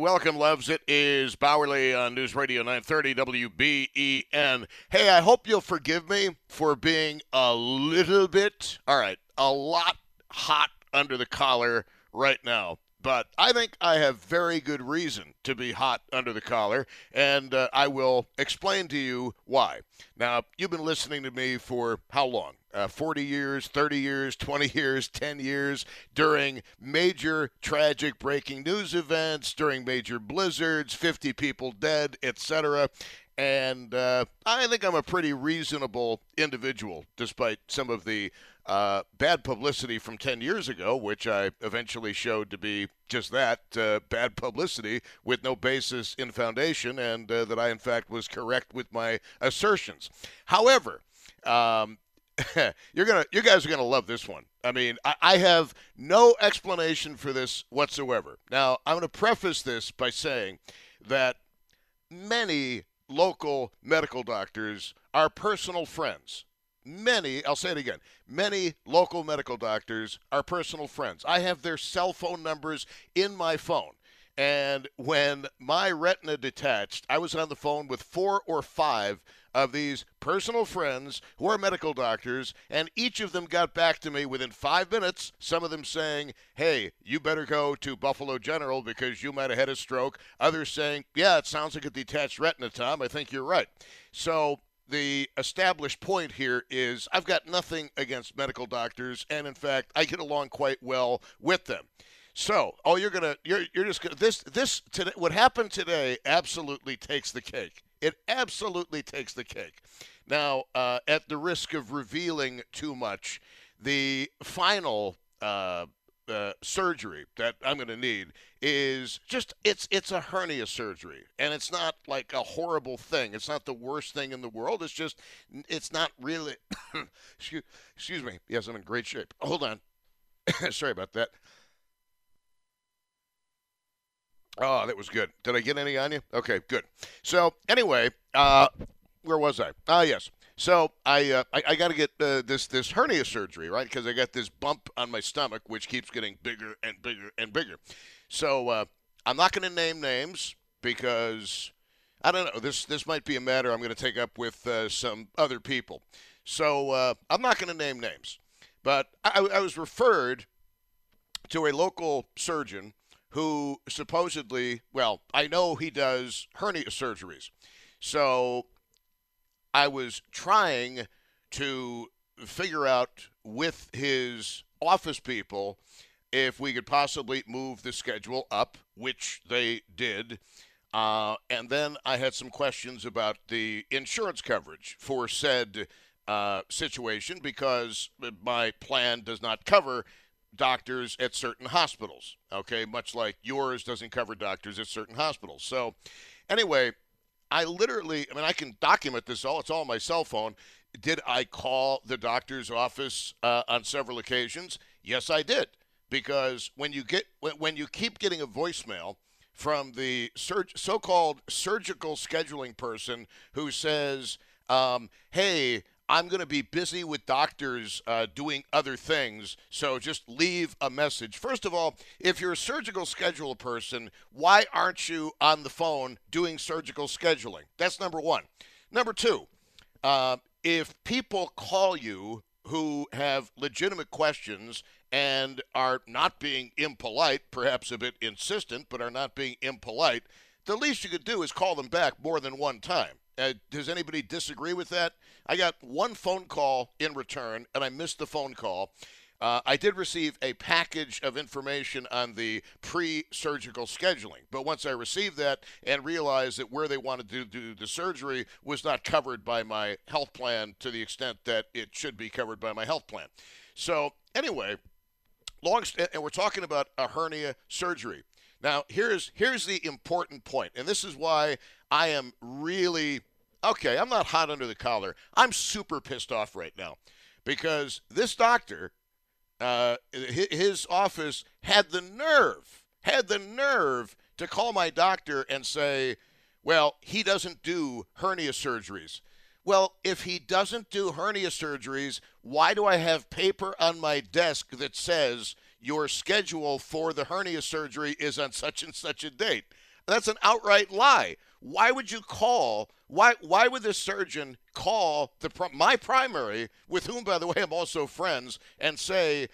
Welcome, loves. It is Bauerle on News Radio 930 WBEN. Hey, I hope you'll forgive me for being a little bit, all right, a lot hot under the collar right now but I think I have very good reason to be hot under the collar, and uh, I will explain to you why. Now, you've been listening to me for how long? Uh, 40 years, 30 years, 20 years, 10 years, during major tragic breaking news events, during major blizzards, 50 people dead, etc. And uh, I think I'm a pretty reasonable individual, despite some of the uh, bad publicity from 10 years ago, which I eventually showed to be just that uh, bad publicity with no basis in foundation, and uh, that I, in fact, was correct with my assertions. However, um, you're gonna, you guys are gonna love this one. I mean, I, I have no explanation for this whatsoever. Now, I'm gonna preface this by saying that many local medical doctors are personal friends many, I'll say it again, many local medical doctors are personal friends. I have their cell phone numbers in my phone. And when my retina detached, I was on the phone with four or five of these personal friends who are medical doctors, and each of them got back to me within five minutes. Some of them saying, Hey, you better go to Buffalo General because you might have had a stroke. Others saying, Yeah, it sounds like a detached retina, Tom. I think you're right. So the established point here is I've got nothing against medical doctors, and in fact, I get along quite well with them. So, oh, you're gonna, you're, you're just gonna, this, this, today, what happened today absolutely takes the cake. It absolutely takes the cake. Now, uh, at the risk of revealing too much, the final uh, uh, surgery that I'm going to need is just it's it's a hernia surgery and it's not like a horrible thing. It's not the worst thing in the world. It's just it's not really excuse, excuse me. Yes, I'm in great shape. Hold on. Sorry about that. Oh, that was good. Did I get any on you? Okay, good. So anyway, uh, where was I? Ah, yes. So I uh, I, I got to get uh, this this hernia surgery, right? Because I got this bump on my stomach, which keeps getting bigger and bigger and bigger. So uh, I'm not going to name names because I don't know. This this might be a matter I'm going to take up with uh, some other people. So uh, I'm not going to name names, but I, I was referred to a local surgeon who supposedly, well, I know he does hernia surgeries. So I was trying to figure out with his office people if we could possibly move the schedule up, which they did. Uh, and then I had some questions about the insurance coverage for said uh, situation because my plan does not cover doctors at certain hospitals. Okay, much like yours doesn't cover doctors at certain hospitals. So, anyway, I literally, I mean, I can document this all. It's all on my cell phone. Did I call the doctor's office uh, on several occasions? Yes, I did. Because when you get when you keep getting a voicemail from the surg- so-called surgical scheduling person who says, um, "Hey, I'm going to be busy with doctors uh, doing other things, so just leave a message. First of all, if you're a surgical schedule person, why aren't you on the phone doing surgical scheduling? That's number one. Number two, uh, if people call you who have legitimate questions and are not being impolite, perhaps a bit insistent, but are not being impolite, the least you could do is call them back more than one time. Uh, does anybody disagree with that? I got one phone call in return, and I missed the phone call. Uh, I did receive a package of information on the pre surgical scheduling, but once I received that and realized that where they wanted to do the surgery was not covered by my health plan to the extent that it should be covered by my health plan. So, anyway, long st- and we're talking about a hernia surgery. Now, here's here's the important point, and this is why I am really okay. I'm not hot under the collar. I'm super pissed off right now because this doctor, uh, his office had the nerve, had the nerve to call my doctor and say, "Well, he doesn't do hernia surgeries." Well, if he doesn't do hernia surgeries, why do I have paper on my desk that says your schedule for the hernia surgery is on such and such a date. That's an outright lie. Why would you call? Why why would the surgeon call the my primary, with whom by the way I'm also friends, and say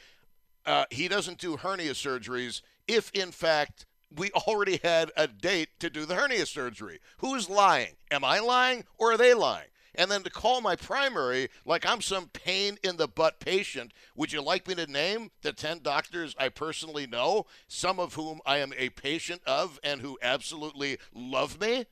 uh, he doesn't do hernia surgeries if in fact we already had a date to do the hernia surgery? Who's lying? Am I lying or are they lying? And then to call my primary like I'm some pain in the butt patient. Would you like me to name the 10 doctors I personally know, some of whom I am a patient of and who absolutely love me?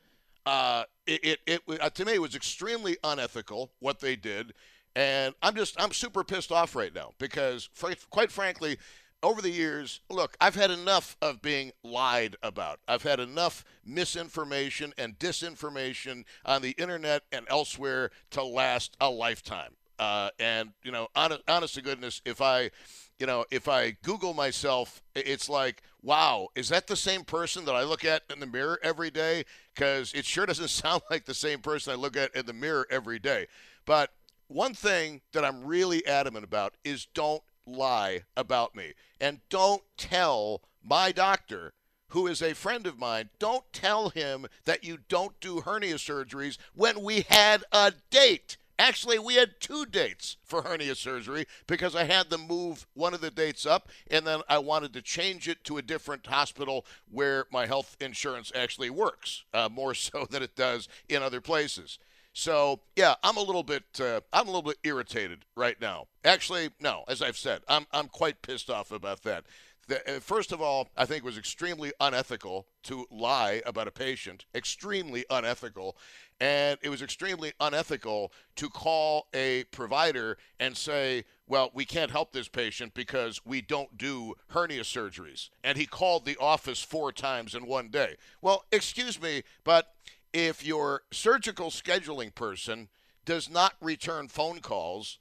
Uh, it, it, it uh, to me it was extremely unethical what they did and i'm just i'm super pissed off right now because quite frankly over the years, look, I've had enough of being lied about. I've had enough misinformation and disinformation on the internet and elsewhere to last a lifetime. Uh, and you know, honest, honest to goodness, if I, you know, if I Google myself, it's like, wow, is that the same person that I look at in the mirror every day? Because it sure doesn't sound like the same person I look at in the mirror every day. But one thing that I'm really adamant about is don't lie about me. And don't tell my doctor, who is a friend of mine, don't tell him that you don't do hernia surgeries when we had a date. Actually, we had two dates for hernia surgery because I had them move one of the dates up, and then I wanted to change it to a different hospital where my health insurance actually works, uh, more so than it does in other places. So yeah, I'm a little bit uh, I'm a little bit irritated right now. Actually, no, as I've said, I'm I'm quite pissed off about that. Uh, first of all, I think it was extremely unethical to lie about a patient. Extremely unethical. And it was extremely unethical to call a provider and say, well, we can't help this patient because we don't do hernia surgeries. And he called the office four times in one day. Well, excuse me, but if your surgical scheduling person does not return phone calls,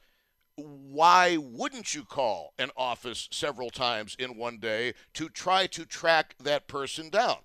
why wouldn't you call an office several times in one day to try to track that person down?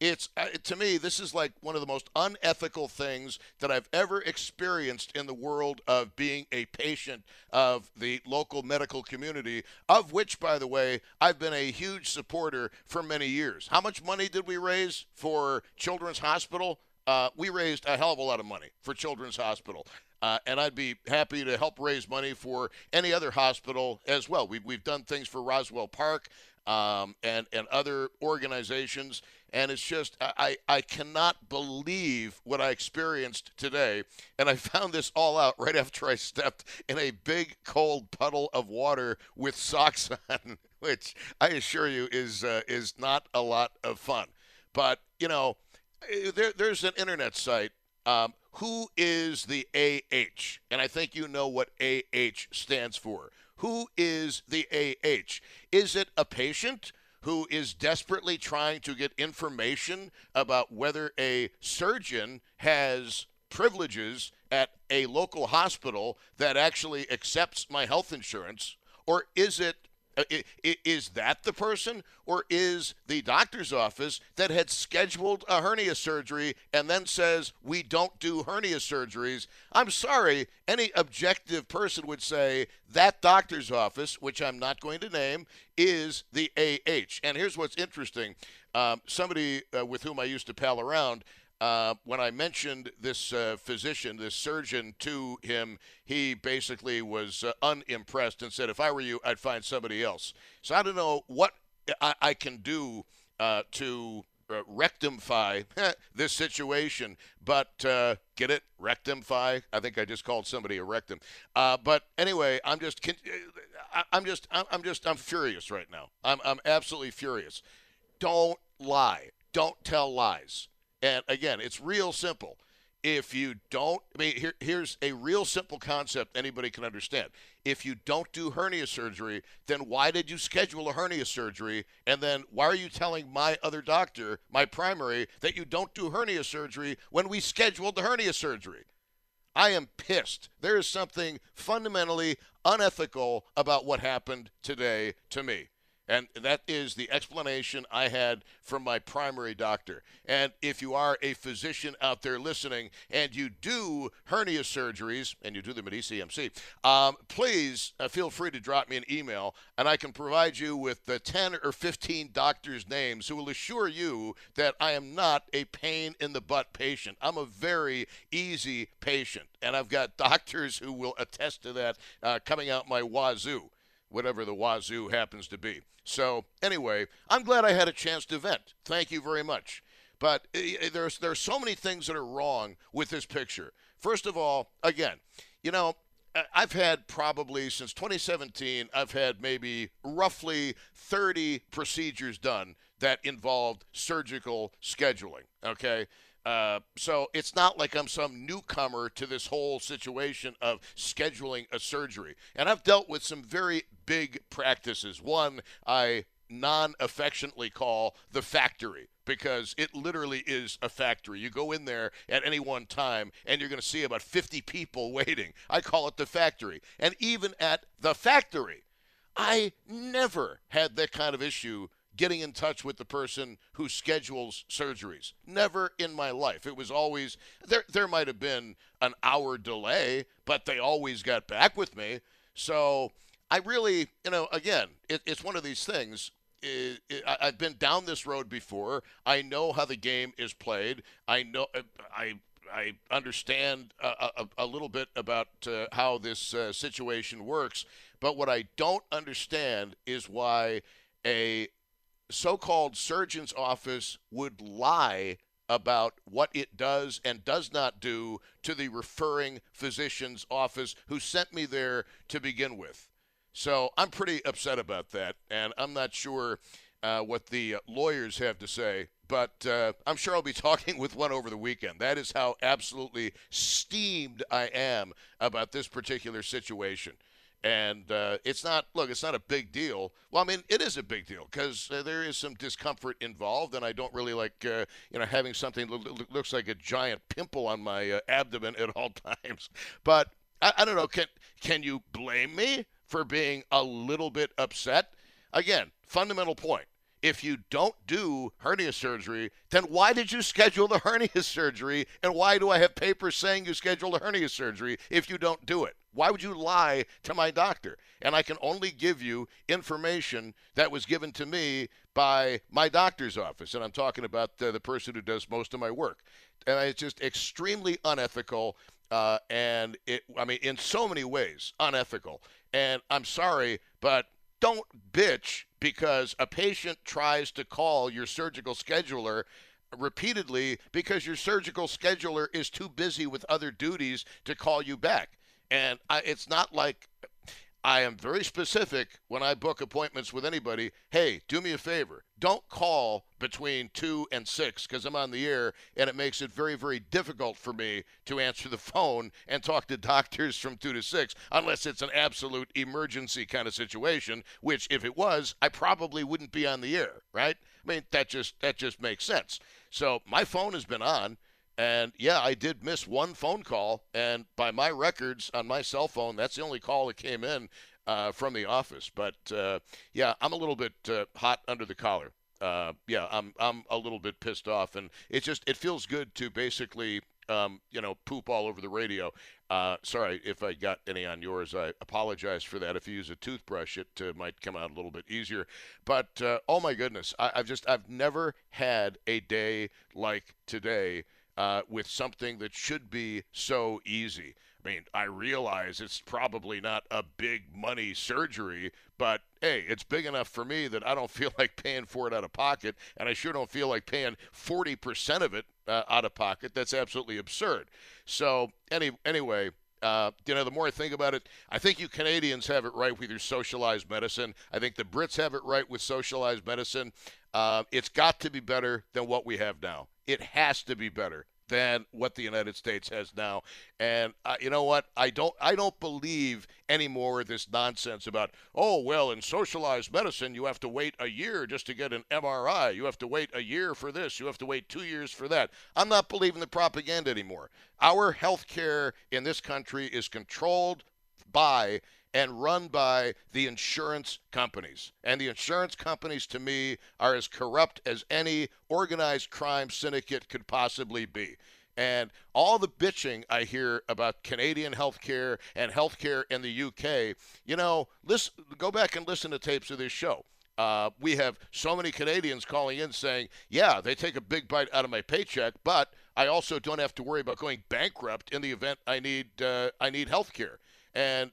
It's uh, to me, this is like one of the most unethical things that I've ever experienced in the world of being a patient of the local medical community, of which, by the way, I've been a huge supporter for many years. How much money did we raise for Children's Hospital? Uh, we raised a hell of a lot of money for Children's Hospital. Uh, and I'd be happy to help raise money for any other hospital as well. We've, we've done things for Roswell Park um, and, and other organizations. And it's just, I, I cannot believe what I experienced today. And I found this all out right after I stepped in a big cold puddle of water with socks on, which I assure you is, uh, is not a lot of fun. But, you know, there, there's an internet site. Um, who is the AH? And I think you know what AH stands for. Who is the AH? Is it a patient who is desperately trying to get information about whether a surgeon has privileges at a local hospital that actually accepts my health insurance? Or is it uh, is that the person, or is the doctor's office that had scheduled a hernia surgery and then says we don't do hernia surgeries? I'm sorry, any objective person would say that doctor's office, which I'm not going to name, is the AH. And here's what's interesting: um, somebody uh, with whom I used to pal around uh, when I mentioned this uh, physician, this surgeon to him, he basically was uh, unimpressed and said, if I were you, I'd find somebody else. So I don't know what I, I can do uh, to uh, rectify this situation, but get it? Rectify? I think I just called somebody a rectum. But anyway, I'm just, I'm just, I'm just, I'm furious right now. I'm, I'm absolutely furious. Don't lie. Don't tell lies. And again, it's real simple. If you don't, I mean, here, here's a real simple concept anybody can understand. If you don't do hernia surgery, then why did you schedule a hernia surgery? And then why are you telling my other doctor, my primary, that you don't do hernia surgery when we scheduled the hernia surgery? I am pissed. There is something fundamentally unethical about what happened today to me. And that is the explanation I had from my primary doctor. And if you are a physician out there listening and you do hernia surgeries, and you do them at ECMC, um, please uh, feel free to drop me an email, and I can provide you with the 10 or 15 doctors' names who will assure you that I am not a pain in the butt patient. I'm a very easy patient, and I've got doctors who will attest to that uh, coming out my wazoo whatever the wazoo happens to be. So, anyway, I'm glad I had a chance to vent. Thank you very much. But uh, there's there's so many things that are wrong with this picture. First of all, again, you know, I've had probably since 2017, I've had maybe roughly 30 procedures done that involved surgical scheduling. Okay. Uh, so it's not like I'm some newcomer to this whole situation of scheduling a surgery. And I've dealt with some very big practices. One I non affectionately call the factory because it literally is a factory. You go in there at any one time and you're going to see about 50 people waiting. I call it the factory. And even at the factory, I never had that kind of issue getting in touch with the person who schedules surgeries. Never in my life. It was always there there might have been an hour delay, but they always got back with me. So I really, you know, again, it, it's one of these things. It, it, I've been down this road before. I know how the game is played. I know I I understand a, a, a little bit about uh, how this uh, situation works, but what I don't understand is why a so-called surgeon's office would lie about what it does and does not do to the referring physician's office who sent me there to begin with. So I'm pretty upset about that, and I'm not sure uh, what the lawyers have to say, but uh, I'm sure I'll be talking with one over the weekend. That is how absolutely steamed I am about this particular situation. And uh, it's not, look, it's not a big deal. Well, I mean, it is a big deal because uh, there is some discomfort involved, and I don't really like, uh, you know, having something that looks like a giant pimple on my uh, abdomen at all times. But I, I don't know. Can can you blame me for being a little bit upset? Again, fundamental point if you don't do hernia surgery, then why did you schedule the hernia surgery? And why do I have papers saying you scheduled a hernia surgery if you don't do it? Why would you lie to my doctor? And I can only give you information that was given to me by my doctor's office. And I'm talking about uh, the person who does most of my work. And it's just extremely unethical. Uh, and it, I mean, in so many ways, unethical. And I'm sorry, but don't bitch because a patient tries to call your surgical scheduler repeatedly because your surgical scheduler is too busy with other duties to call you back. And I, it's not like I am very specific when I book appointments with anybody. Hey, do me a favor. Don't call between 2 and 6 because I'm on the air and it makes it very, very difficult for me to answer the phone and talk to doctors from 2 to 6 unless it's an absolute emergency kind of situation, which if it was, I probably wouldn't be on the air, right? I mean, that just that just makes sense. So my phone has been on and yeah, I did miss one phone call, and by my records on my cell phone, that's the only call that came in uh, from the office. But uh, yeah, I'm a little bit uh, hot under the collar. Uh, yeah, I'm I'm a little bit pissed off, and it just it feels good to basically um, you know poop all over the radio. Uh, sorry if I got any on yours. I apologize for that. If you use a toothbrush, it uh, might come out a little bit easier. But oh my goodness, I, I've just I've never had a day like today uh, with something that should be so easy. I mean, I realize it's probably not a big money surgery, but hey, it's big enough for me that I don't feel like paying for it out of pocket, and I sure don't feel like paying 40% of it uh, out of pocket. That's absolutely absurd. So, any, anyway, uh, you know, the more I think about it, I think you Canadians have it right with your socialized medicine. I think the Brits have it right with socialized medicine. Uh, it's got to be better than what we have now. It has to be better than what the United States has now. And uh, you know what? I don't I don't believe anymore this nonsense about oh well in socialized medicine you have to wait a year just to get an MRI. You have to wait a year for this. You have to wait 2 years for that. I'm not believing the propaganda anymore. Our health care in this country is controlled by and run by the insurance companies. And the insurance companies, to me, are as corrupt as any organized crime syndicate could possibly be. And all the bitching I hear about Canadian healthcare and healthcare in the UK, you know, listen, go back and listen to tapes of this show. Uh, we have so many Canadians calling in saying, yeah, they take a big bite out of my paycheck, but I also don't have to worry about going bankrupt in the event I need uh, I need health care. And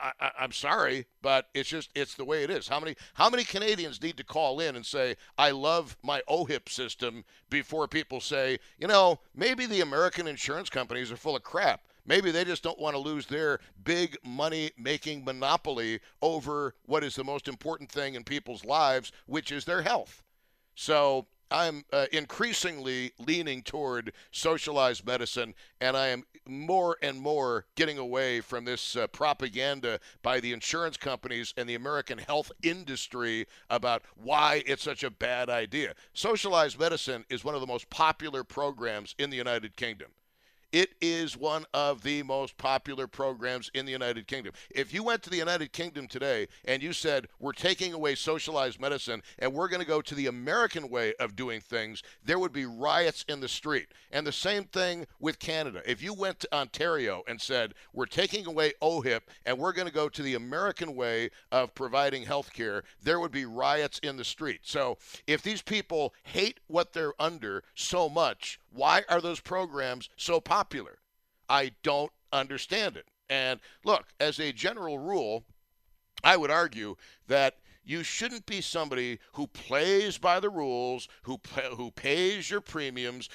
I, am sorry, but it's just it's the way it is. How many how many Canadians need to call in and say I love my OHIP system before people say you know maybe the American insurance companies are full of crap. Maybe they just don't want to lose their big money making monopoly over what is the most important thing in people's lives, which is their health. So I'm uh, increasingly leaning toward socialized medicine, and I am more and more getting away from this uh, propaganda by the insurance companies and the American health industry about why it's such a bad idea. Socialized medicine is one of the most popular programs in the United Kingdom. It is one of the most popular programs in the United Kingdom. If you went to the United Kingdom today and you said, We're taking away socialized medicine and we're going to go to the American way of doing things, there would be riots in the street. And the same thing with Canada. If you went to Ontario and said, We're taking away OHIP and we're going to go to the American way of providing health care, there would be riots in the street. So if these people hate what they're under so much, why are those programs so popular? I don't understand it. And look, as a general rule, I would argue that you shouldn't be somebody who plays by the rules, who who pays your premiums,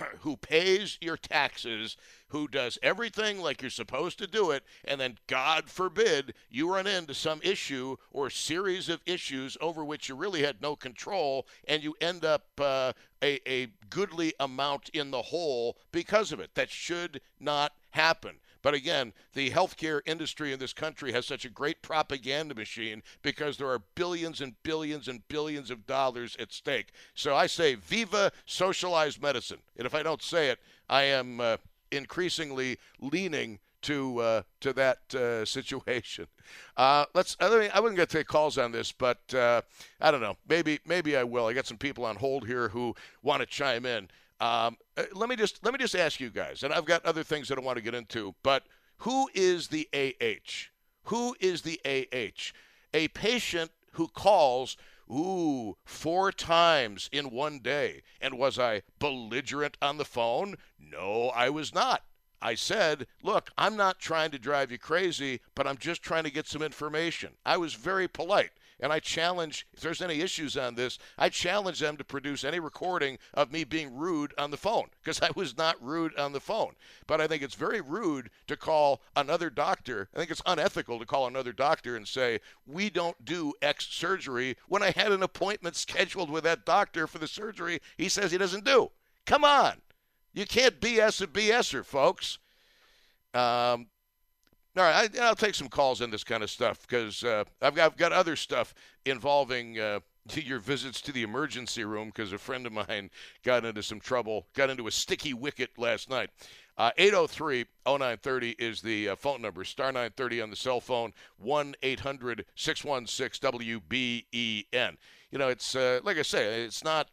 who pays your taxes, who does everything like you're supposed to do it, and then, God forbid, you run into some issue or series of issues over which you really had no control, and you end up uh, a, a goodly amount in the hole because of it. That should not happen. But again, the healthcare industry in this country has such a great propaganda machine because there are billions and billions and billions of dollars at stake. So I say, viva socialized medicine. And if I don't say it, I am uh, increasingly leaning to uh, to that uh, situation. Uh, let's. I, mean, I wouldn't get to take calls on this, but uh, I don't know. Maybe maybe I will. I got some people on hold here who want to chime in. Um, uh, let me just let me just ask you guys, and I've got other things that I want to get into. But who is the AH? Who is the AH? A patient who calls Ooh, four times in one day. And was I belligerent on the phone? No, I was not. I said, Look, I'm not trying to drive you crazy, but I'm just trying to get some information. I was very polite. And I challenge, if there's any issues on this, I challenge them to produce any recording of me being rude on the phone because I was not rude on the phone. But I think it's very rude to call another doctor. I think it's unethical to call another doctor and say, we don't do X surgery when I had an appointment scheduled with that doctor for the surgery he says he doesn't do. Come on. You can't BS a BSer, folks. Um, all right, I, will take some calls on this kind of stuff because uh, I've, got, I've got other stuff involving uh, your visits to the emergency room because a friend of mine got into some trouble, got into a sticky wicket last night. Uh, 803 0930 is the uh, phone number. Star 930 on the cell phone, 1 800 616 WBEN. You know, it's uh, like I say, it's not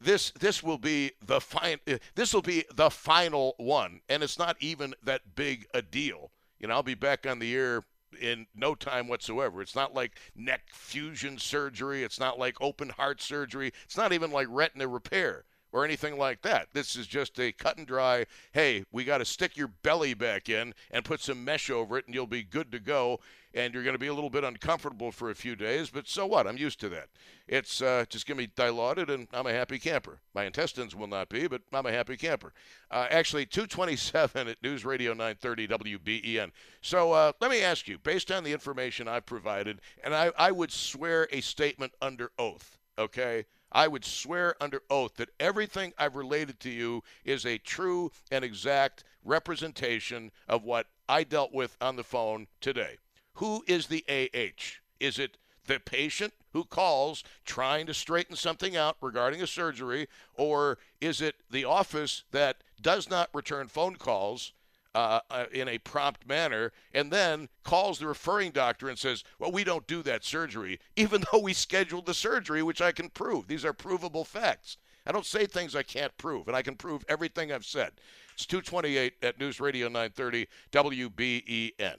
this this will be the fine uh, this will be the final one and it's not even that big a deal you know, I'll be back on the air in no time whatsoever. It's not like neck fusion surgery. It's not like open heart surgery. It's not even like retina repair. or anything like that. This is just a cut and dry, hey, we got to stick your belly back in and put some mesh over it and you'll be good to go. And you're going to be a little bit uncomfortable for a few days, but so what? I'm used to that. It's uh, just going to be dilaudid, and I'm a happy camper. My intestines will not be, but I'm a happy camper. Uh, actually, 227 at News Radio 930 WBEN. So uh, let me ask you, based on the information I've provided, and I, I would swear a statement under oath, okay? I would swear under oath that everything I've related to you is a true and exact representation of what I dealt with on the phone today. Who is the AH? Is it the patient who calls trying to straighten something out regarding a surgery, or is it the office that does not return phone calls uh, uh, in a prompt manner and then calls the referring doctor and says, Well, we don't do that surgery, even though we scheduled the surgery, which I can prove. These are provable facts. I don't say things I can't prove, and I can prove everything I've said. It's 228 at News Radio 930 WBEN.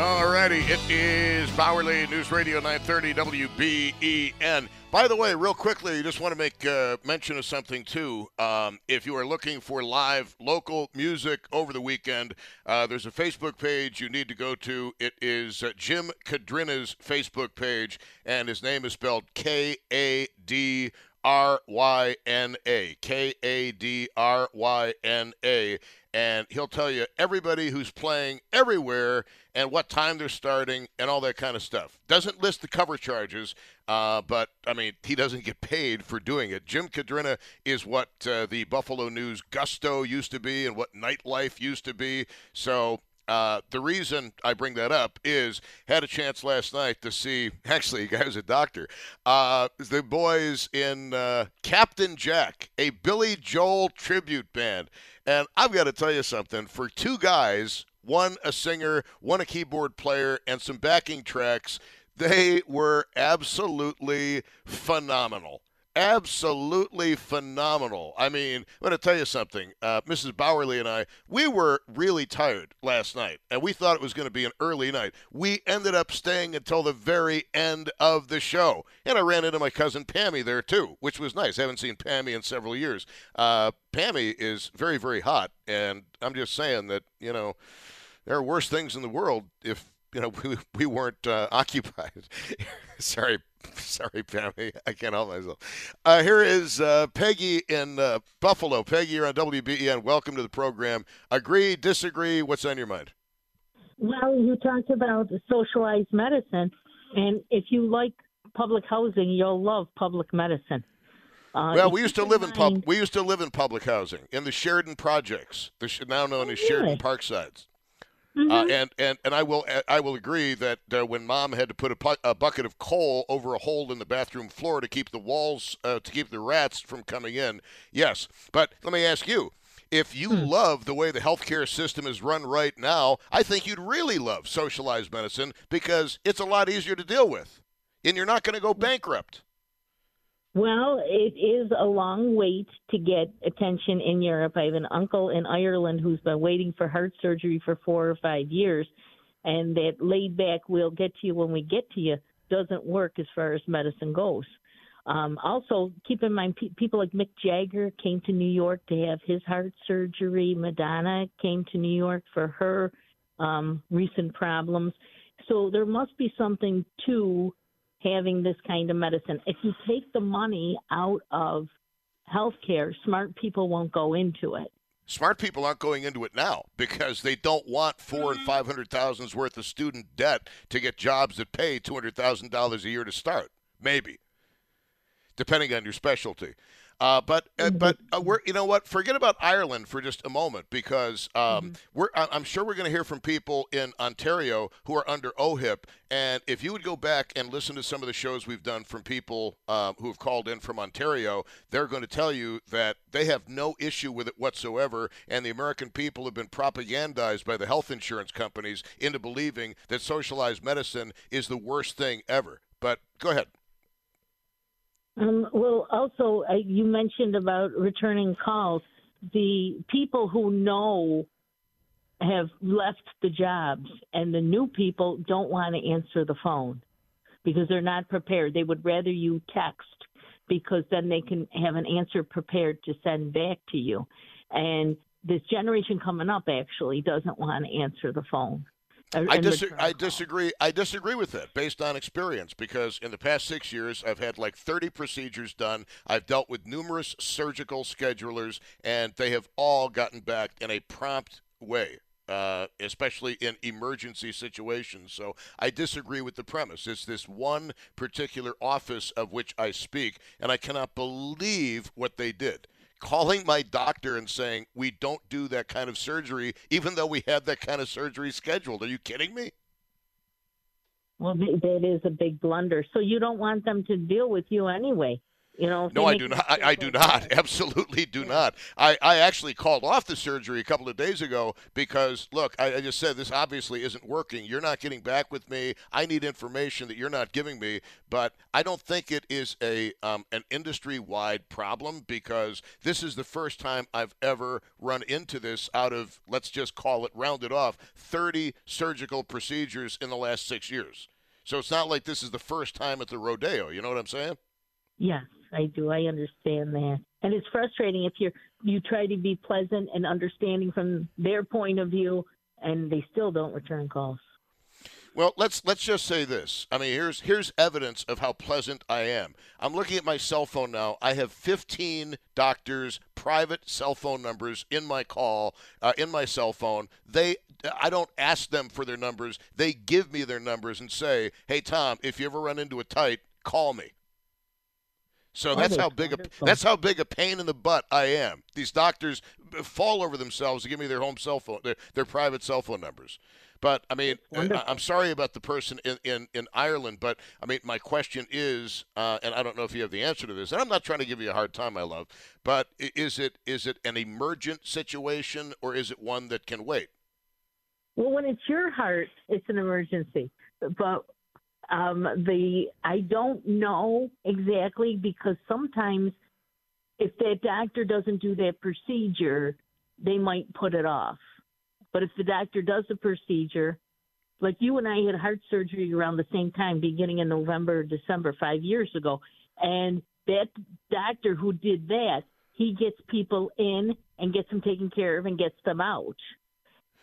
Alrighty, it is Bauerle News Radio 930 WBEN. By the way, real quickly, just want to make uh, mention of something too. Um, if you are looking for live local music over the weekend, uh, there's a Facebook page you need to go to. It is uh, Jim Kadryna's Facebook page, and his name is spelled K A D R Y N A. K A D R Y N A. And he'll tell you everybody who's playing everywhere and what time they're starting and all that kind of stuff. Doesn't list the cover charges, uh, but I mean, he doesn't get paid for doing it. Jim Kadryna is what uh, the Buffalo News gusto used to be and what nightlife used to be. So uh, the reason I bring that up is had a chance last night to see. Actually, the guy was a doctor. Uh, the boys in uh, Captain Jack, a Billy Joel tribute band, and I've got to tell you something. For two guys, one a singer, one a keyboard player, and some backing tracks, they were absolutely phenomenal absolutely phenomenal. I mean, I'm going to tell you something. Uh, Mrs. Bauerle and I, we were really tired last night, and we thought it was going to be an early night. We ended up staying until the very end of the show. And I ran into my cousin Pammy there, too, which was nice. I haven't seen Pammy in several years. Uh, Pammy is very, very hot, and I'm just saying that, you know, there are worse things in the world if you know, we, we weren't uh, occupied. sorry, sorry, Pammy. I can't help myself. Uh, here is uh, Peggy in uh, Buffalo. Peggy, you're on WBEN. Welcome to the program. Agree, disagree? What's on your mind? Well, you talked about socialized medicine, and if you like public housing, you'll love public medicine. Uh, well, we used to live in pub. We used to live in public housing in the Sheridan projects, the now known as Sheridan Parksides. Mm-hmm. Uh, and, and and I will I will agree that uh, when mom had to put a, pu- a, bucket of coal over a hole in the bathroom floor to keep the walls uh, to keep the rats from coming in, yes. But let me ask you, if you hmm. love the way the healthcare system is run right now, I think you'd really love socialized medicine because it's a lot easier to deal with, and you're not going to go bankrupt. Well, it is a long wait to get attention in Europe. I have an uncle in Ireland who's been waiting for heart surgery for four or five years, and that laid back, we'll get to you when we get to you, doesn't work as far as medicine goes. Um, also, keep in mind, pe- people like Mick Jagger came to New York to have his heart surgery. Madonna came to New York for her um, recent problems. So there must be something to having this kind of medicine. If you take the money out of healthcare, smart people won't go into it. Smart people aren't going into it now because they don't want four and mm-hmm. five hundred thousands worth of student debt to get jobs that pay two hundred thousand dollars a year to start. Maybe, depending on your specialty. Uh, but uh, mm-hmm. but uh, we're you know what? Forget about Ireland for just a moment because um, mm-hmm. we're I'm sure we're going to hear from people in Ontario who are under OHIP. And if you would go back and listen to some of the shows we've done from people um, who have called in from Ontario, they're going to tell you that they have no issue with it whatsoever. And the American people have been propagandized by the health insurance companies into believing that socialized medicine is the worst thing ever. But go ahead. Um, well, also, uh, you mentioned about returning calls. The people who know have left the jobs, and the new people don't want to answer the phone because they're not prepared. They would rather you text because then they can have an answer prepared to send back to you. And this generation coming up actually doesn't want to answer the phone. I, dis- I disagree. I disagree with that based on experience because in the past six years, I've had like 30 procedures done. I've dealt with numerous surgical schedulers, and they have all gotten back in a prompt way. Uh, especially in emergency situations. So I disagree with the premise. It's this one particular office of which I speak, and I cannot believe what they did calling my doctor and saying we don't do that kind of surgery, even though we had that kind of surgery scheduled. Are you kidding me? Well, that is a big blunder. So you don't want them to deal with you anyway. You know, no, I do not. I, I, do not. Absolutely do not. I, I actually called off the surgery a couple of days ago because, look, I, I, just said this obviously isn't working. You're not getting back with me. I need information that you're not giving me. But I don't think it is a um, an industry wide problem because this is the first time I've ever run into this out of let's just call it rounded off 30 surgical procedures in the last six years. So it's not like this is the first time at the rodeo. You know what I'm saying? Yes. I do. I understand that. And it's frustrating if you're you try to be pleasant and understanding from their point of view and they still don't return calls. Well, let's let's just say this. I mean, here's here's evidence of how pleasant I am. I'm looking at my cell phone now. I have 15 doctors' private cell phone numbers in my call uh, in my cell phone. They I don't ask them for their numbers. They give me their numbers and say, "Hey Tom, if you ever run into a tight, call me." So that's how big a that's how big a pain in the butt I am. These doctors fall over themselves to give me their home cell phone, their, their private cell phone numbers. But I mean, I'm sorry about the person in, in, in Ireland, but I mean, my question is, uh, and I don't know if you have the answer to this, and I'm not trying to give you a hard time, my love, but is it is it an emergent situation or is it one that can wait? Well, when it's your heart, it's an emergency. But um, the I don't know exactly because sometimes if that doctor doesn't do that procedure, they might put it off. But if the doctor does the procedure, like you and I had heart surgery around the same time, beginning in November or December five years ago, and that doctor who did that, he gets people in and gets them taken care of and gets them out,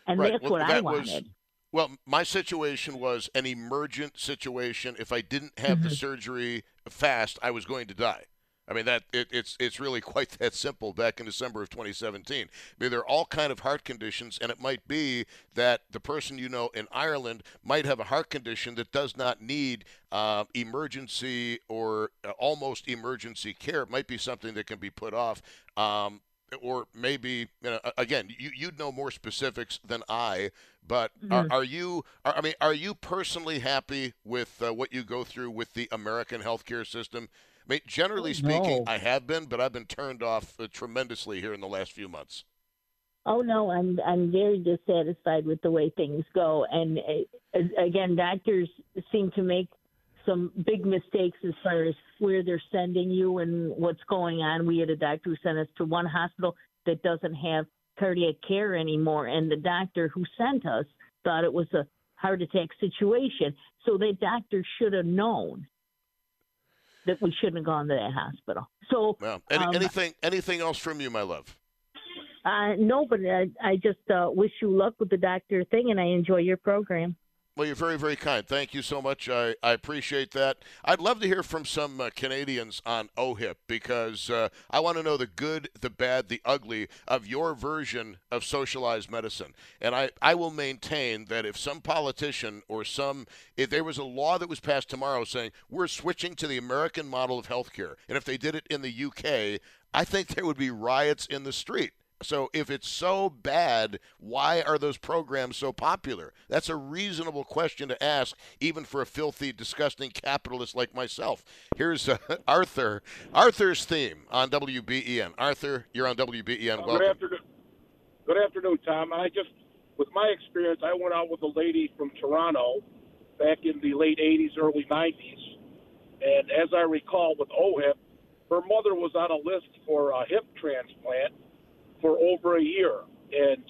and right. that's well, what that I wanted. Was, Well, my situation was an emergent situation. If I didn't have the Mhm. surgery fast, I was going to die. I mean that it, it's it's really quite that simple. Back in December of 2017, I mean, there are all kind of heart conditions, and it might be that the person you know in Ireland might have a heart condition that does not need uh, emergency or uh, almost emergency care. It might be something that can be put off. Um, or maybe you know, again, you you'd know more specifics than I. But are, Mhm. are you? Are, I mean, are you personally happy with uh, what you go through with the American healthcare system? I mean, generally Oh, speaking, no. I have been, but I've been turned off uh, tremendously here in the last few months. Oh no, I'm I'm very dissatisfied with the way things go, and uh, again, doctors seem to make some big mistakes as far as where they're sending you and what's going on. We had a doctor who sent us to one hospital that doesn't have cardiac care anymore, and the doctor who sent us thought it was a heart attack situation. So that doctor should have known that we shouldn't have gone to that hospital. So Well, any, um, anything anything else from you, my love? Uh, no, but I, I just uh, wish you luck with the doctor thing, and I enjoy your program. Well, you're very, very kind. Thank you so much. I, I appreciate that. I'd love to hear from some uh, Canadians on OHIP because uh, I want to know the good, the bad, the ugly of your version of socialized medicine. And I, I will maintain that if some politician or some, if there was a law that was passed tomorrow saying we're switching to the American model of healthcare, and if they did it in the UK, I think there would be riots in the street. So if it's so bad, why are those programs so popular? That's a reasonable question to ask, even for a filthy, disgusting capitalist like myself. Here's uh, Arthur. Arthur's theme on WBEN. Arthur, you're on WBEN. Good afternoon. Good afternoon, Tom. I just, with my experience, I went out with a lady from Toronto back in the late 80s, early 90s. And as I recall with OHIP, her mother was on a list for a hip transplant for over a year. And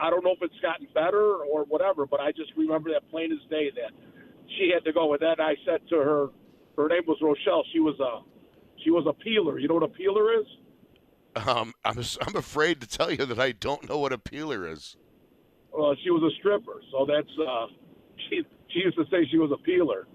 I don't know if it's gotten better or whatever, but I just remember that plain as day that she had to go. And then I said to her, her name was Rochelle. She was a, she was a peeler. You know what a peeler is? Um, I'm, I'm afraid to tell you that I don't know what a peeler is. Well, she was a stripper, so that's uh, she. She used to say she was a peeler.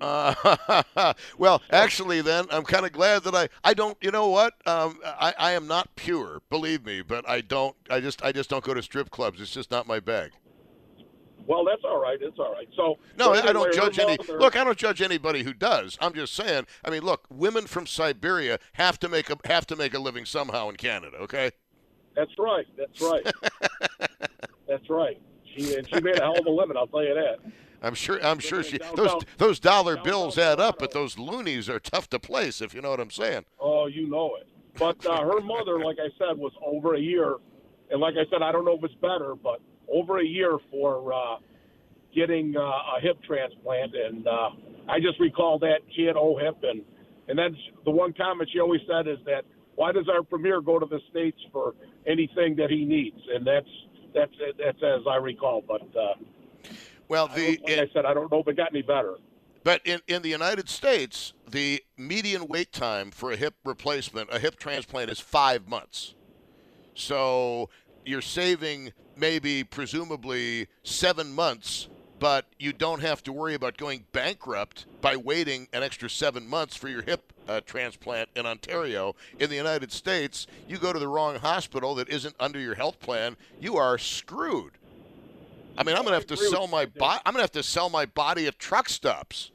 Uh, well, actually, then I'm kind of glad that I I don't. You know what? Um, I I am not pure, believe me, but I don't. I just I just don't go to strip clubs. It's just not my bag. well, that's all right. It's all right. So No, I don't judge any. mother- Look, I don't judge anybody who does. I'm just saying. I mean, look, women from Siberia have to make a have to make a living somehow in Canada. Okay. That's right. That's right. that's right. She and she made a hell of a living. I'll tell you that. I'm sure. I'm sure she. Those those dollar bills add up, but those loonies are tough to place. If you know what I'm saying. Oh, you know it. But uh, her mother, like I said, was over a year, and like I said, I don't know if it's better, but over a year for uh, getting uh, a hip transplant, and uh, I just recall that she had OHIP, and and then the one comment she always said is that why does our premier go to the states for anything that he needs, and that's that's that's as I recall, but. Uh, Well, I the don't- like I said, I don't know if it got any better. But in, in the United States, the median wait time for a hip replacement, a hip transplant, is five months. So you're saving maybe, presumably, seven months, but you don't have to worry about going bankrupt by waiting an extra seven months for your hip uh, transplant in Ontario. In the United States, you go to the wrong hospital that isn't under your health plan, you are screwed. I mean, I'm gonna have to sell my body. I'm gonna have to sell my body at truck stops.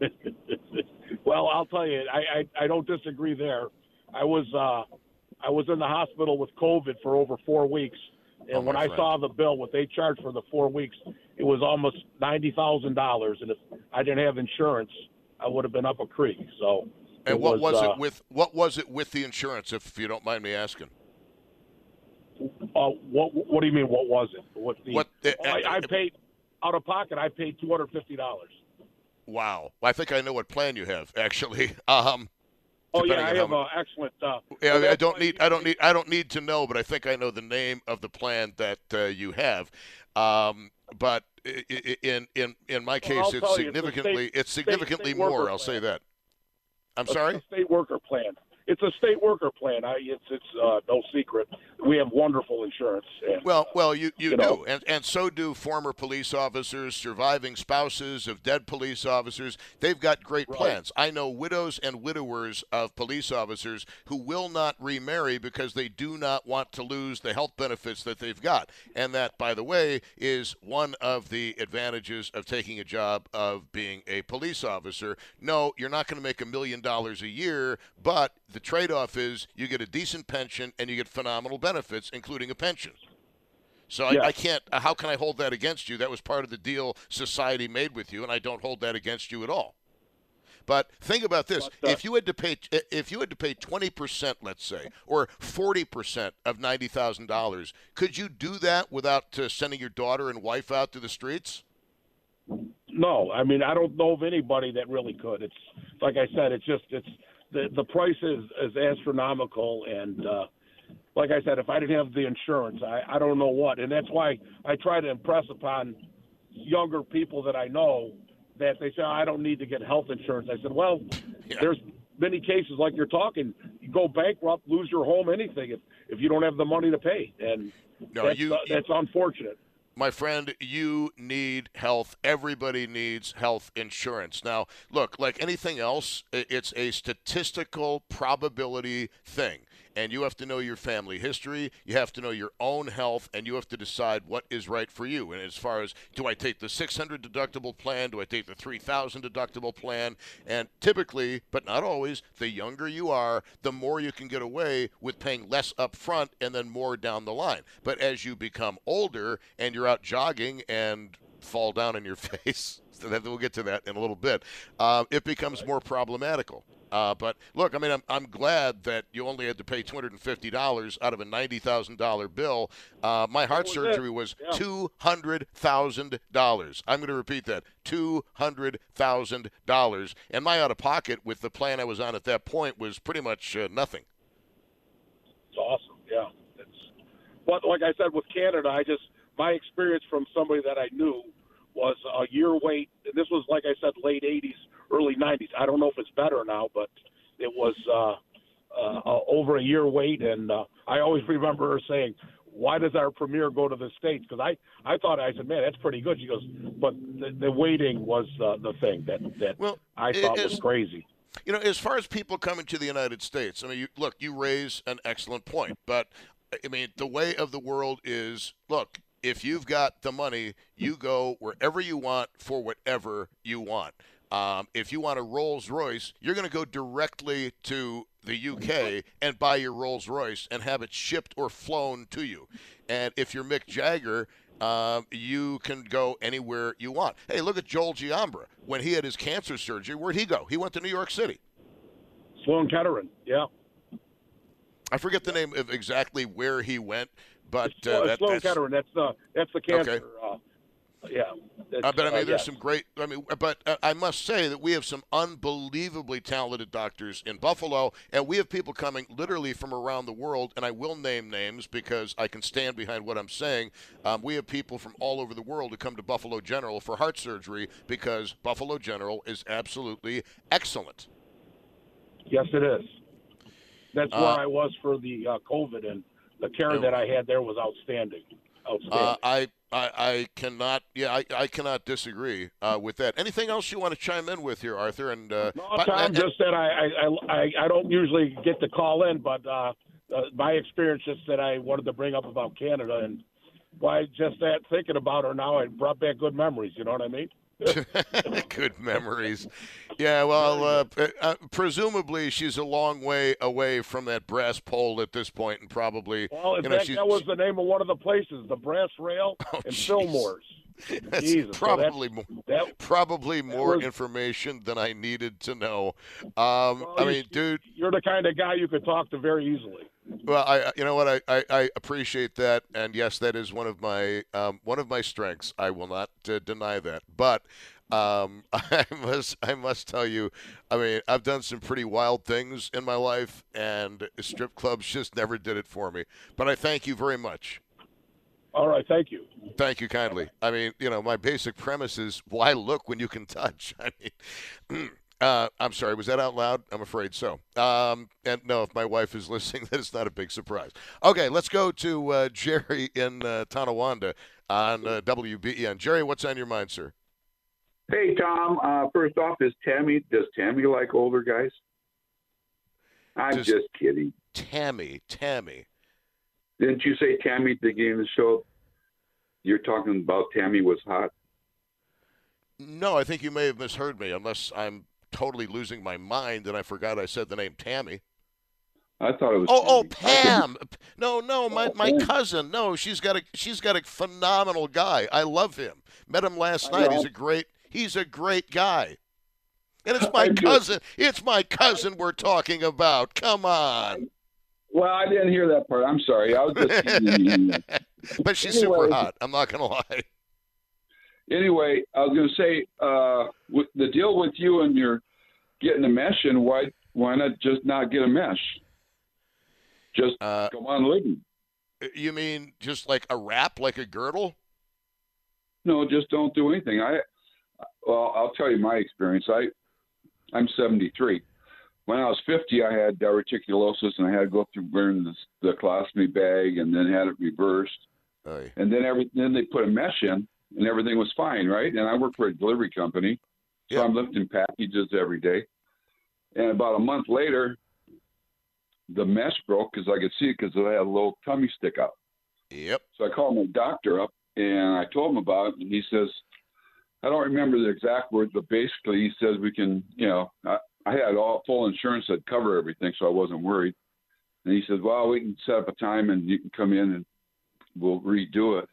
well, I'll tell you, I, I I don't disagree there. I was uh, I was in the hospital with COVID for over four weeks, and Oh, when I friend. saw the bill, what they charged for the four weeks, it was almost ninety thousand dollars. And if I didn't have insurance, I would have been up a creek. So. And what was, uh, it with what was it with the insurance, if you don't mind me asking? Uh, what What do you mean? What was it? What the? What the- Oh, I, I paid out of pocket. I paid two hundred fifty dollars. Wow, I think I know what plan you have actually. Um, Oh yeah, I have an excellent. Uh, yeah, well, I don't need I don't need I don't need to know, but I think I know the name of the plan that uh, you have. Um, but in in in my case, I'll it's you, it's significantly state- it's significantly state worker more. I'll say that. I'm It's sorry. state worker plan. It's a state worker plan. I, it's it's uh, no secret. We have wonderful insurance. And, well, well, you you, you do, know. and and so do former police officers, surviving spouses of dead police officers. They've got great Right. plans. I know widows and widowers of police officers who will not remarry because they do not want to lose the health benefits that they've got, and that, by the way, is one of the advantages of taking a job of being a police officer. No, you're not going to make a million dollars a year, but the trade-off is you get a decent pension and you get phenomenal benefits, including a pension. So I, Yeah. I can't. uh, How can I hold that against you? That was part of the deal society made with you, and I don't hold that against you at all. But think about this: if you had to pay, if you had to pay twenty percent, let's say, or forty percent of ninety thousand dollars, could you do that without uh, sending your daughter and wife out to the streets? No, I mean I don't know of anybody that really could. It's like I said, it's just it's the the price is is astronomical, and uh, like I said, if I didn't have the insurance, I I don't know what, and that's why I try to impress upon younger people that I know that they say I don't need to get health insurance. I said, well, there's many cases like you're talking. You go bankrupt, lose your home, anything if if you don't have the money to pay, and No, that's, you- uh, that's unfortunate. My friend, you need health. Everybody needs health insurance. Now, look, like anything else, it's a statistical probability thing. And you have to know your family history, you have to know your own health, and you have to decide what is right for you. And as far as do I take the 600 deductible plan, do I take the 3000 deductible plan? And typically, but not always, the younger you are, the more you can get away with paying less up front and then more down the line. But as you become older and you're out jogging and fall down in your face, so that we'll get to that in a little bit, uh, it becomes more problematical. Uh, but look, I mean, I'm, I'm glad that you only had to pay $250 out of a $90,000 bill. Uh, my heart was it. surgery was Yeah. $200,000. I'm going to repeat that $200,000. And my out of pocket with the plan I was on at that point was pretty much uh, nothing. It's awesome. Yeah. It's but like I said with Canada, I just my experience from somebody that I knew was a year wait. And this was like I said, late '80s, early '90s. I don't know if it's better now, but it was uh, uh, uh, over a year wait. And uh, I always remember her saying, "Why does our premier go to the states?" Because I I thought I said, "Man, that's pretty good." She goes, "But the, the waiting was uh, the thing that that Well, I thought is- was crazy." You know, as far as people coming to the United States, I mean, you, look, you raise an excellent point, but I mean, the way of the world is look, if you've got the money, you go wherever you want for whatever you want. Um, if you want a Rolls Royce, you're going to go directly to the UK and buy your Rolls Royce and have it shipped or flown to you. And if you're Mick Jagger, um, you can go anywhere you want. Hey, look at Joel Giambra. When he had his cancer surgery, where'd he go? He went to New York City. Sloan Kettering, yeah. I forget the name of exactly where he went, but uh, that, Sloan that's, Kettering. That's the that's the cancer. Okay. Uh, yeah. Uh, but I mean, uh, there's some great. I mean, but uh, I must say that we have some unbelievably talented doctors in Buffalo, and we have people coming literally from around the world. And I will name names because I can stand behind what I'm saying. Um, we have people from all over the world who come to Buffalo General for heart surgery because Buffalo General is absolutely excellent. Yes, it is. That's Uh, where I was for the uh, COVID, and the care that I had there was outstanding. Outstanding. Uh, I, I I cannot. Yeah, I, I cannot disagree uh, with that. Anything else you want to chime in with here, Arthur? And uh, no, but- Tom, and- just that I, I I I don't usually get to call in, but uh, uh, my experience just that I wanted to bring up about Canada, and why just that thinking about her now, it brought back good memories. You know what I mean? Good memories. Yeah, well, uh, uh, presumably she's a long way away from that brass pole at this point, and probably Well, in know fact, that was the name of one of the places, the Brass Rail and Fillmore's. that's Jesus, so probably more, that- probably more was- information than I needed to know. Um, Well, I mean, dude, You're the kind of guy you could talk to very easily. Well, I you know what I, I, I appreciate that, and yes, that is one of my um, one of my strengths. I will not uh, deny that, but. Um, I must, I must tell you, I mean, I've done some pretty wild things in my life, and strip clubs just never did it for me. But I thank you very much. All right, thank you. Thank you kindly. I mean, you know, my basic premise is why look when you can touch. I mean, Uh, I'm sorry, was that out loud? I'm afraid so. Um, and no, if my wife is listening, that is not a big surprise. Okay, let's go to uh, Jerry in uh, Tonawanda on uh, WBEN. Jerry, what's on your mind, sir? Hey, Tom. Uh, first off, is Tammy, does Tammy like older guys? I'm Just- just, kidding. Tammy, Tammy. Didn't you say Tammy at the beginning of the show? You're talking about Tammy was hot. No, I think you may have misheard me, unless I'm totally losing my mind and I forgot I said the name Tammy. I thought it was. Oh, oh, Tammy. I Pam. No, no, my, Oh, my cousin. No, she's got a she's got a phenomenal guy. I love him. Met him last I night. He's a great he's a great guy. And it's my I cousin. It's my cousin we're talking about. Come on. Well, I didn't hear that part. I'm sorry. I was just. But she's super hot. I'm not gonna lie. anyway, I was going to say uh, with the deal with you and your getting a mesh and Why why not just not get a mesh? Just Uh, go on living. You mean just like a wrap, like a girdle? No, just don't do anything. I well, I'll tell you my experience. I I'm 73. When I was 50, I had diverticulosis and I had to go through wearing the, the colostomy bag and then had it reversed. Aye. And then every then they put a mesh in and everything was fine, right? And I work for a delivery company, so Yeah. I'm lifting packages every day. And about a month later, the mesh broke because I could see it because I had a little tummy stick out. Yep. So I called my doctor up and I told him about it, and he says, I don't remember the exact words, but basically he says we can, you know, I, I had all full insurance that cover everything, so I wasn't worried. And he says, well, we can set up a time and you can come in and we'll redo it.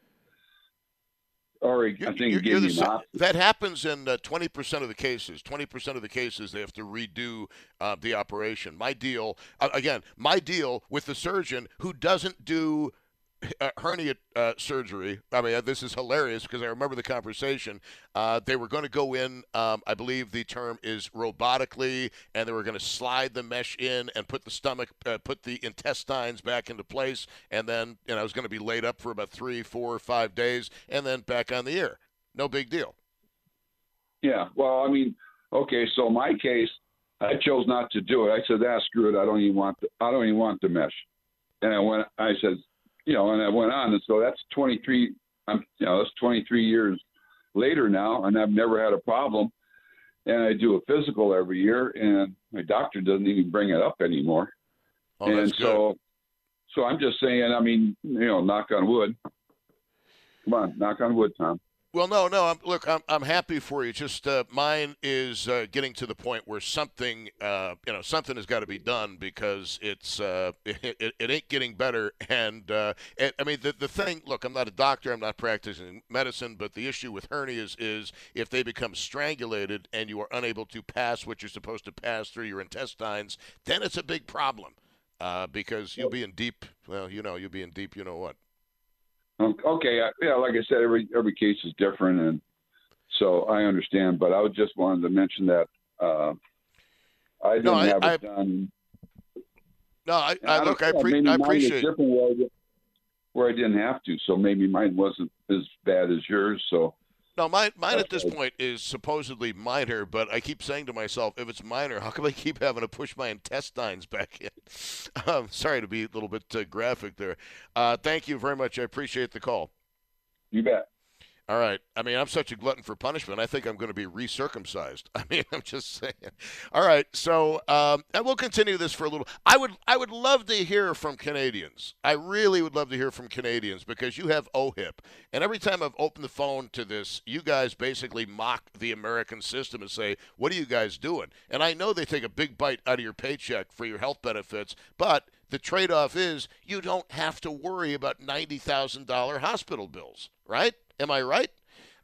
Or he, I think You're- gave you're me the that happens in uh, 20% of the cases. 20% of the cases they have to redo uh, the operation. My deal, uh, again, my deal with the surgeon who doesn't do uh, hernia uh, surgery. I mean, this is hilarious because I remember the conversation. Uh, they were going to go in, um, I believe the term is robotically, and they were going to slide the mesh in and put the stomach, uh, put the intestines back into place, and then you know, I was going to be laid up for about three, four, five days, and then back on the air. No big deal. Yeah. Well, I mean, okay. So my case, I chose not to do it. I said, "Ah, screw it. I don't even want. The, I don't even want the mesh." And I went. I said, you know, and I went on, and so that's 23. I'm, you know, that's 23 years later now, and I've never had a problem. And I do a physical every year, and my doctor doesn't even bring it up anymore. Oh, and good. so, so I'm just saying. I mean, you know, knock on wood. Come on, knock on wood, Tom. Well, no, no. I'm, look, I'm, I'm happy for you. Just uh, mine is uh, getting to the point where something, uh, you know, something has got to be done because it's uh, it, it, it ain't getting better. And uh, it, I mean, the the thing. Look, I'm not a doctor. I'm not practicing medicine. But the issue with hernias is if they become strangulated and you are unable to pass what you're supposed to pass through your intestines, then it's a big problem uh, because you'll be in deep. Well, you know, you'll be in deep. You know what? Um, Okay, yeah, like I said, every every case is different, and so I understand. But I just wanted to mention that uh, I didn't No, I- have I- it done. No, I, I look, I, pre- maybe I appreciate. different where I, where I didn't have to, so maybe mine wasn't as bad as yours. So No, mine, mine at this point is supposedly minor, but I keep saying to myself, if it's minor, how come I keep having to push my intestines back in? Um, sorry to be a little bit uh, graphic there. Uh, thank you very much. I appreciate the call. you bet. All right. I mean, I'm such a glutton for punishment. I think I'm going to be recircumcised. I mean, I'm just saying. All right. So, um, and we'll continue this for a little. I would, I would love to hear from Canadians. I really would love to hear from Canadians because you have OHIP, and every time I've opened the phone to this, you guys basically mock the American system and say, "What are you guys doing?" And I know they take a big bite out of your paycheck for your health benefits, but the trade-off is you don't have to worry about ninety thousand dollar hospital bills, right? Am I right?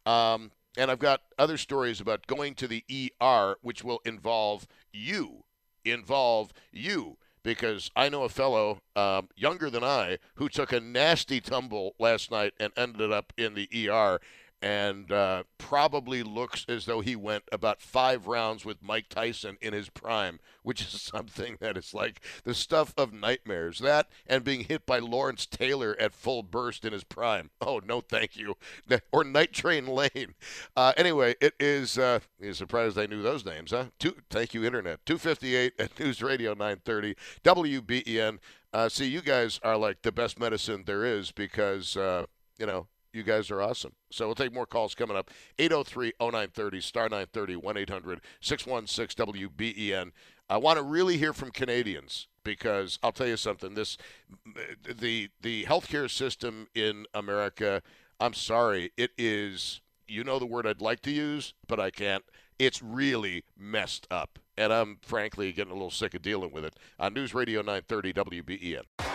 Um, and I've got other stories about going to the ER, which will involve you, involve you, because I know a fellow um, younger than I who took a nasty tumble last night and ended up in the ER. and uh, probably looks as though he went about five rounds with Mike Tyson in his prime, which is something that is like the stuff of nightmares. That and being hit by Lawrence Taylor at full burst in his prime. Oh, no, thank you. Or Night Train Lane. Uh, anyway, it is. Uh, you're surprised I knew those names, huh? Two, thank you, Internet. 258 at News Radio 930, WBEN. Uh, see, you guys are like the best medicine there is because, uh, you know, you guys are awesome. So we'll take more calls coming up. 803 0930, star 930, 1 800 616 WBEN. I want to really hear from Canadians because I'll tell you something. This, the the healthcare system in America. I'm sorry, it is. You know the word I'd like to use, but I can't. It's really messed up, and I'm frankly getting a little sick of dealing with it. On News Radio 930 WBEN.